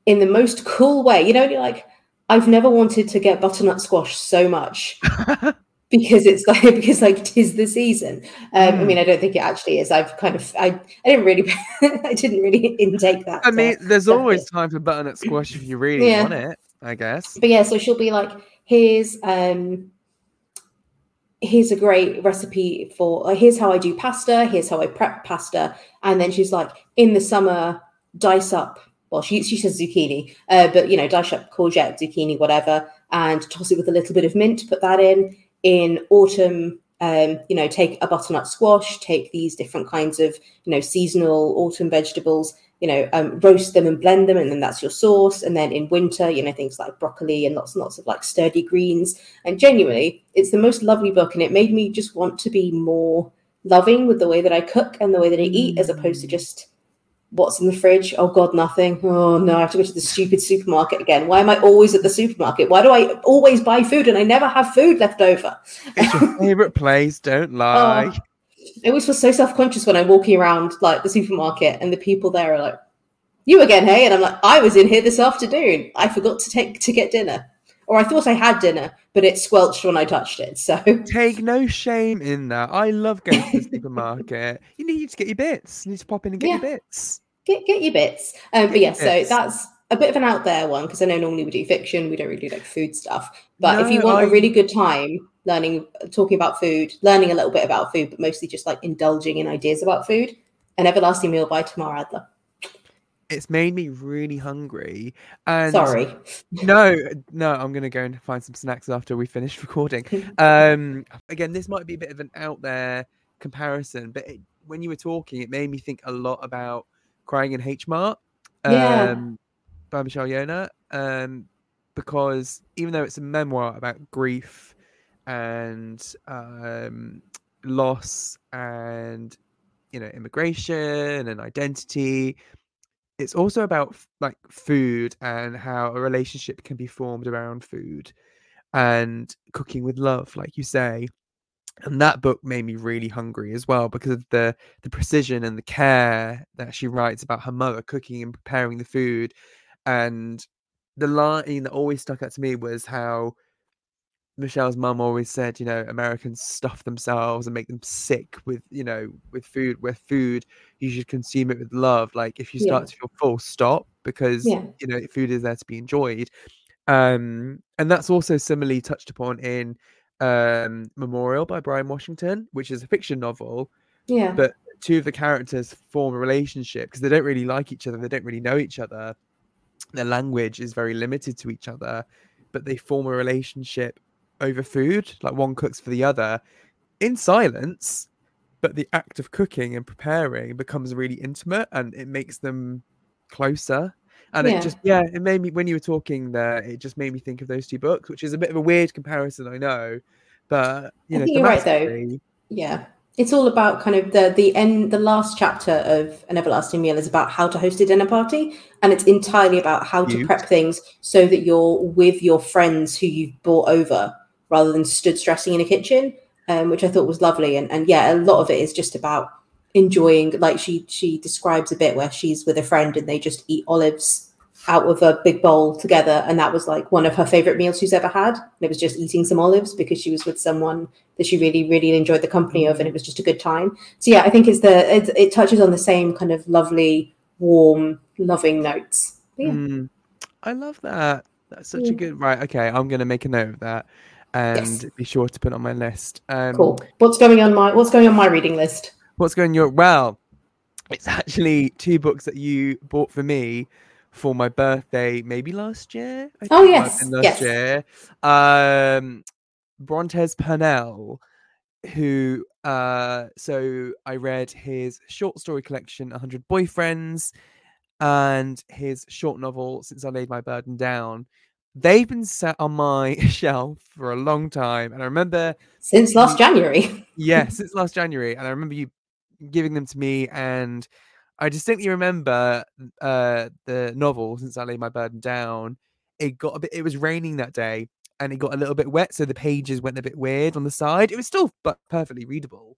in the most cool way. You know, you're like, I've never wanted to get butternut squash so much. *laughs* because it's *laughs* like because like tis the season. Um, mm. I mean, I don't think it actually is. I've kind of I I didn't really *laughs* I didn't really *laughs* intake that. I mean, there's always time for butternut squash if you really yeah. want it. I guess. But yeah, so she'll be like, here's um here's a great recipe for uh, here's how I do pasta, here's how I prep pasta, and then she's like, in the summer, dice up. Well, she she says zucchini, uh, but you know, dice up courgette, zucchini, whatever, and toss it with a little bit of mint. Put that in in autumn um, you know take a butternut squash take these different kinds of you know seasonal autumn vegetables you know um, roast them and blend them and then that's your sauce. And then in winter you know things like broccoli and lots and lots of like sturdy greens. And genuinely it's the most lovely book and it made me just want to be more loving with the way that i cook and the way that i eat as opposed to just what's in the fridge? Oh God, nothing. Oh no, I have to go to the stupid supermarket again. Why am I always at the supermarket? Why do I always buy food and I never have food left over? It's your favorite place. Don't *laughs* oh, lie. Oh, I always feel so self conscious when I'm walking around like the supermarket and the people there are like, "You again, hey?" And I'm like, "I was in here this afternoon. I forgot to take to get dinner." Or I thought I had dinner, but it squelched when I touched it. So take no shame in that. I love going to the *laughs* supermarket. You need to get your bits. You need to pop in and get yeah. your bits. Get get your bits. Um, but yeah, so that's a bit of an out there one because I know normally we do fiction, we don't really do like food stuff. But no, if you want I... a really good time learning, talking about food, learning a little bit about food, but mostly just like indulging in ideas about food, an everlasting meal by Tamar Adler it's made me really hungry. And sorry, no, no, I'm gonna go and find some snacks after we finish *laughs* recording. *laughs* um, again, this might be a bit of an out there comparison, but it, when you were talking, it made me think a lot about crying in H Mart. Yeah. Um, by Michelle Zauner, um, because even though it's a memoir about grief and um, loss and you know immigration and identity, it's also about like food and how a relationship can be formed around food and cooking with love, like you say. And that book made me really hungry as well because of the the precision and the care that she writes about her mother cooking and preparing the food. And the line that always stuck out to me was how Michelle's mum always said, you know, Americans stuff themselves and make them sick with, you know, with food. Where food, you should consume it with love. Like if you start yeah. to feel full, stop because yeah. you know food is there to be enjoyed. Um, and that's also similarly touched upon in um, Memorial by Bryan Washington, which is a fiction novel. Yeah. But two of the characters form a relationship because they don't really like each other. They don't really know each other. Their language is very limited to each other, but they form a relationship over food. Like one cooks for the other in silence, but the act of cooking and preparing becomes really intimate and it makes them closer and yeah. it just yeah it made me when you were talking there it just made me think of those two books which is a bit of a weird comparison i know but you know you're right though yeah it's all about kind of the the end the last chapter of an everlasting meal is about how to host a dinner party and it's entirely about how to prep things so that you're with your friends who you've brought over rather than stood stressing in a kitchen um, which i thought was lovely. And, and yeah a lot of it is just about enjoying like she she describes a bit where she's with a friend and they just eat olives out of a big bowl together. And that was like one of her favorite meals she's ever had. And it was just eating some olives because she was with someone that she really really enjoyed the company of and it was just a good time. So yeah i think it's the it, it touches on the same kind of lovely warm loving notes. Yeah. mm, i love that. That's such yeah. a good right okay i'm gonna make a note of that and yes. be sure to put on my list um, cool what's going on my what's going on my reading list What's going your well? It's actually two books that you bought for me for my birthday, maybe last year. oh yes, last yes. year. Um, Brontez Purnell, who uh, so I read his short story collection, 100 Boyfriends, and his short novel, Since I Laid My Burden Down. They've been set on my *laughs* shelf for a long time, and I remember since last January. yeah, *laughs* since last January, and I remember you giving them to me, and I distinctly remember uh, the novel since I laid my burden down. It got a bit. It was raining that day, and it got a little bit wet, so the pages went a bit weird on the side. It was still but perfectly readable,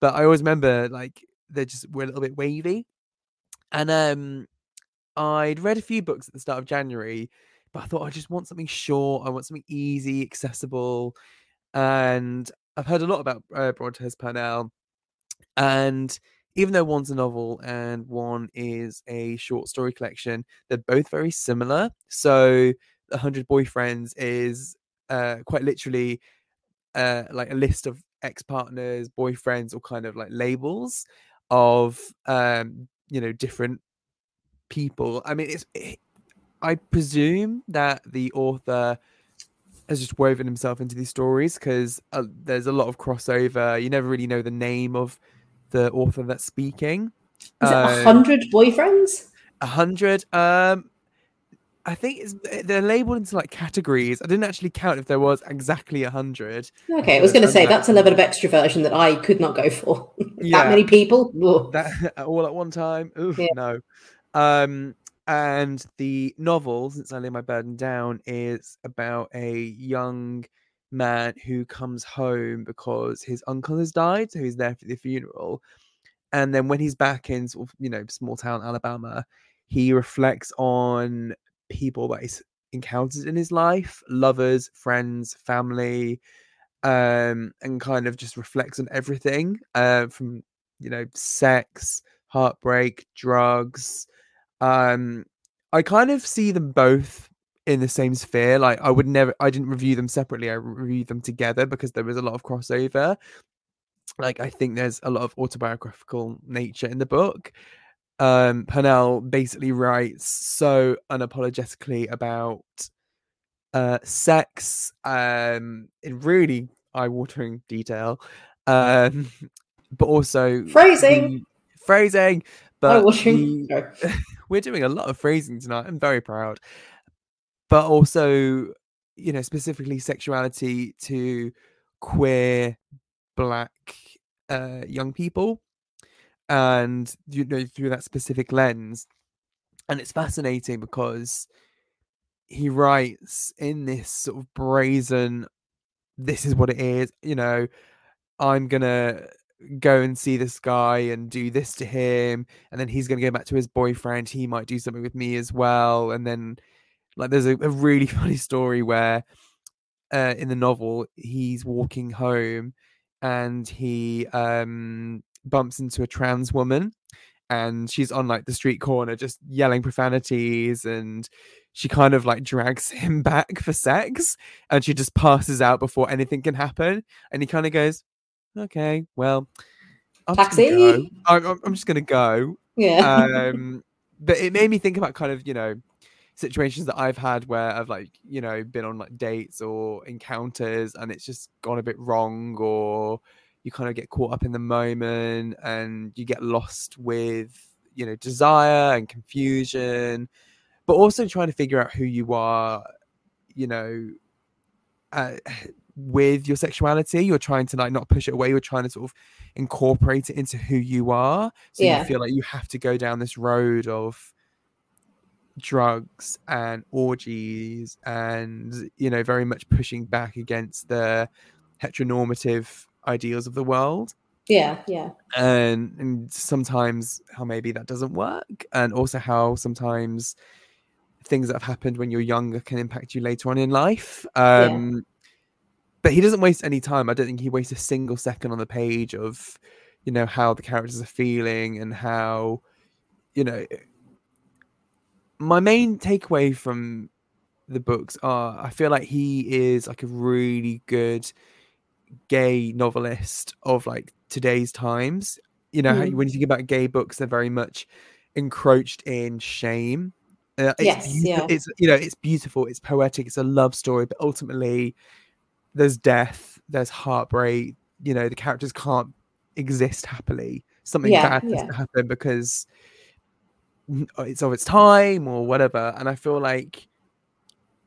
but I always remember like they just were a little bit wavy. And um, I'd read a few books at the start of January, but I thought I just want something short. I want something easy, accessible, and I've heard a lot about uh, Brontez Purnell and even though one's a novel and one is a short story collection, they're both very similar. So, A Hundred Boyfriends is uh, quite literally uh, like a list of ex partners, boyfriends, or kind of like labels of um, you know different people. I mean, it's it, I presume that the author has just woven himself into these stories because uh, there's a lot of crossover. You never really know the name of the author that's speaking. Is it a um, hundred boyfriends? A hundred. Um, I think it's, they're labeled into like categories. I didn't actually count if there was exactly a hundred. Okay, I was going to say that's a level of extroversion that I could not go for. *laughs* Yeah, that many people, that *laughs* all at one time. Yeah. no. Um, and the novel, since I lay my burden down, is about a young man who comes home because his uncle has died, so he's there for the funeral. And then when he's back in sort of, you know, small town Alabama, he reflects on people that he's encountered in his life, lovers, friends, family, um, and kind of just reflects on everything uh, from, you know, sex, heartbreak, drugs. Um, I kind of see them both in the same sphere. Like I would never, I didn't review them separately. I reviewed them together because there was a lot of crossover. Like I think there's a lot of autobiographical nature in the book. Um, Purnell basically writes so unapologetically about uh, sex um, in really eye-watering detail, um, *laughs* but also phrasing, phrasing, But *laughs* the- *laughs* we're doing a lot of phrasing tonight. I'm very proud. But also, you know, specifically sexuality to queer black uh, young people and you know through that specific lens and it's fascinating because he writes in this sort of brazen this is what it is you know i'm gonna go and see this guy and do this to him and then he's gonna go back to his boyfriend he might do something with me as well and then like there's a, a really *laughs* funny story where uh, in the novel he's walking home and he um bumps into a trans woman and she's on like the street corner just yelling profanities and she kind of like drags *laughs* him back for sex and she just passes out before anything can happen and he kind of goes okay well I'm just gonna go. Taxi? I'm, I'm- I'm just gonna go Yeah. *laughs* um but it made me think about kind of you know situations that i've had where i've like you know been on like dates or encounters and it's just gone a bit wrong or you kind of get caught up in the moment and you get lost with you know desire and confusion but also trying to figure out who you are you know uh, with your sexuality you're trying to like not push it away you're trying to sort of incorporate it into who you are so Yeah. you feel like you have to go down this road of drugs and orgies and you know very much pushing back against the heteronormative ideals of the world yeah. Yeah. and, and sometimes how maybe that doesn't work and also how sometimes things that have happened when you're younger can impact you later on in life um but he doesn't waste any time i don't think he wastes a single second on the page of you know how the characters are feeling and how you know my main takeaway from the books are i feel like he is like a really good gay novelist of like today's times you know how Mm. when you think about gay books they're very much encroached in shame uh, it's Yes, yeah. it's you know it's beautiful it's poetic it's a love story but ultimately there's death there's heartbreak you know the characters can't exist happily something Yeah, bad has yeah. to happen because uh, it's of its time or whatever and i feel like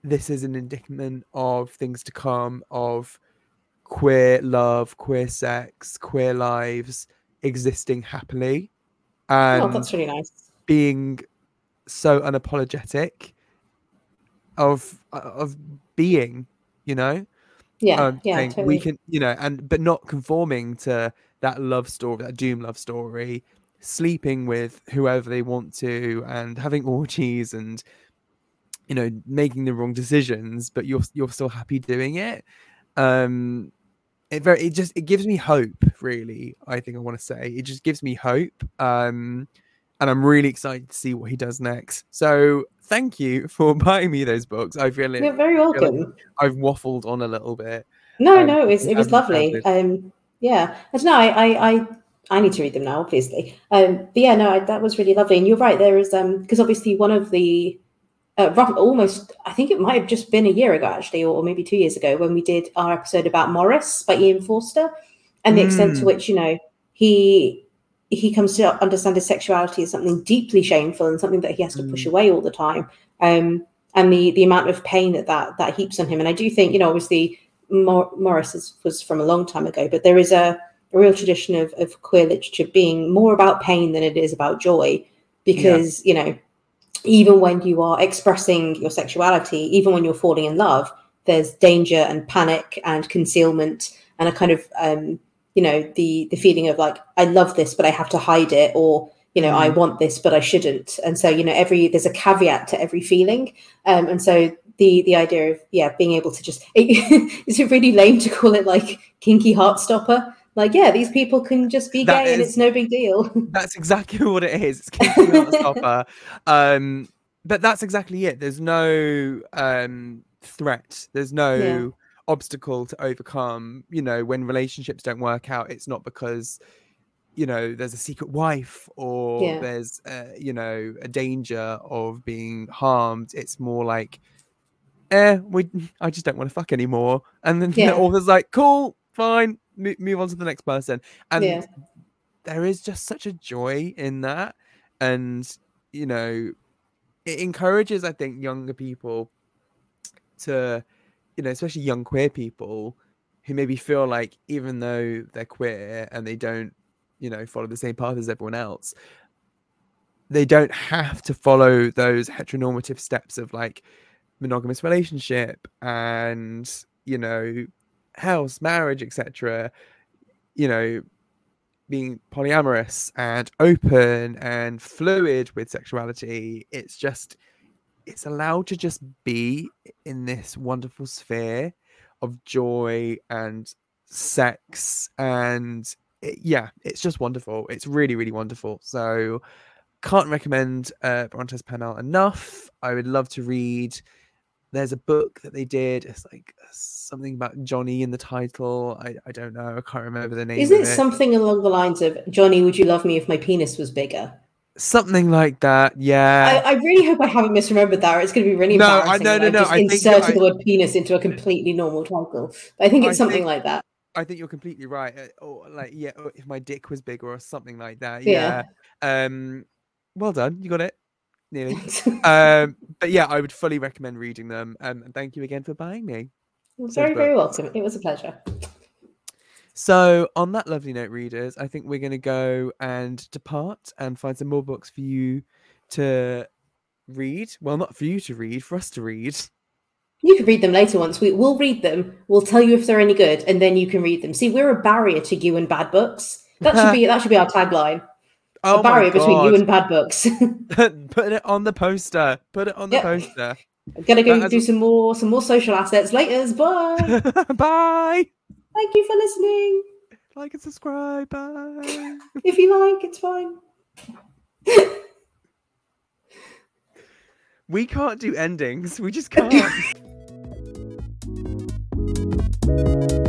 this is an indictment of things to come of queer love queer sex queer lives existing happily and oh, that's really nice. being so unapologetic of uh, of being you know Yeah. um, yeah. saying Totally. we can you know and but not conforming to that love story that doom love story sleeping with whoever they want to and having *laughs* orgies and you know making the wrong decisions but you're you're still happy doing it um it very it just it gives me hope really i think i want to say it just gives me hope um and i'm really excited to see what he does next so thank you *laughs* for buying me those books i feel You're very feel like welcome. i've waffled on a little bit No, um, no, it was, it was lovely. Um, yeah, I don't know. I, I, I, I need to read them now, obviously. Um, but yeah, no, I, that was really lovely. And you're right. There is um, because obviously one of the, uh, rough, almost, I think it might have just been a year ago actually, or, or maybe two years ago, when we did our episode about Maurice by E.M. Forster, and the extent to Mm. which you know he he comes to understand his sexuality as something deeply shameful and something that he has to push Mm. away all the time. Um, and the the amount of pain that that, that heaps on him. And I do think, you know, obviously Mor- Maurice is, was from a long time ago, but there is a, a real tradition of, of queer literature being more about pain than it is about joy, because you know, even when you are expressing your sexuality, even when you're falling in love, there's danger and panic and concealment and a kind of um, you know the the feeling of like I love this, but I have to hide it, or you know I want this, but I shouldn't. And so you know every there's a caveat to every feeling, um, and so the the idea of yeah being able to just *laughs* is it really lame to call it like kinky Heartstopper like yeah these people can just be That gay and it's no big deal *laughs* that's exactly what it is. It's out a stopper. Um, but that's exactly it. There's no um, threat. There's no obstacle to overcome. You know, when relationships don't work out, it's not because you know there's a secret wife or Yeah. there's uh, you know a danger of being harmed. It's more like, eh, we I just don't want to fuck anymore. And then Yeah. the author's like, cool, fine, mo- move on to the next person. And Yeah. there is just such a joy in that and you know, it encourages, I think, younger people to, you know, especially young queer people who maybe feel like even though they're queer and they don't, you know, follow the same path as everyone else, they don't have to follow those heteronormative steps of like monogamous relationship and you know house marriage etc you know being polyamorous and open and fluid with sexuality. It's just it's allowed to just be in this wonderful sphere of joy and sex and it, yeah it's just wonderful it's really really wonderful so can't recommend uh, Brontez Purnell enough. I would love to read. There's a book that they did. It's like something about Johnny in the title. I, I don't know. I can't remember the name. Is it, it something along the lines of Johnny? Would you love me if my penis was bigger? Something like that. Yeah. I, I really hope I haven't misremembered that. It's going to be really no. I, no, no, no. Just I inserted the word penis into a completely normal title. But I think it's I something think- like that. I think you're completely right. Uh, Or like, yeah, or if my dick was bigger or something like that. Yeah. Yeah. Um, well done. You got it. Nearly. um, but yeah, I would fully recommend reading them. Um, and thank you again for buying me. very, very welcome. It was a pleasure. So, on that lovely note, readers, I think we're going to go and depart and find some more books for you to read. Well, not for you to read, for us to read. You can read them later once. We, we'll read them. We'll tell you if they're any good, and then you can read them. See, we're a barrier to you and bad books. That should be that should be our tagline. *laughs* Oh a barrier between you and bad books. *laughs* Put it on the poster. Put it on the Yep. poster. I'm gonna go That do has- some more some more social assets later. Bye. *laughs* Bye. Thank you for listening. Like and subscribe. Bye. If you like, it's fine. *laughs* we can't do endings. We just can't. *laughs*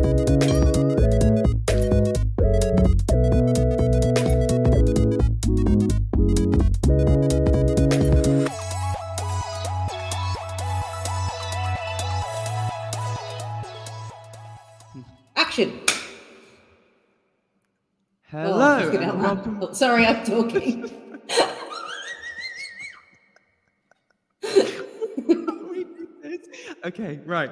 welcome. Oh, sorry, I'm talking. *laughs* okay, right.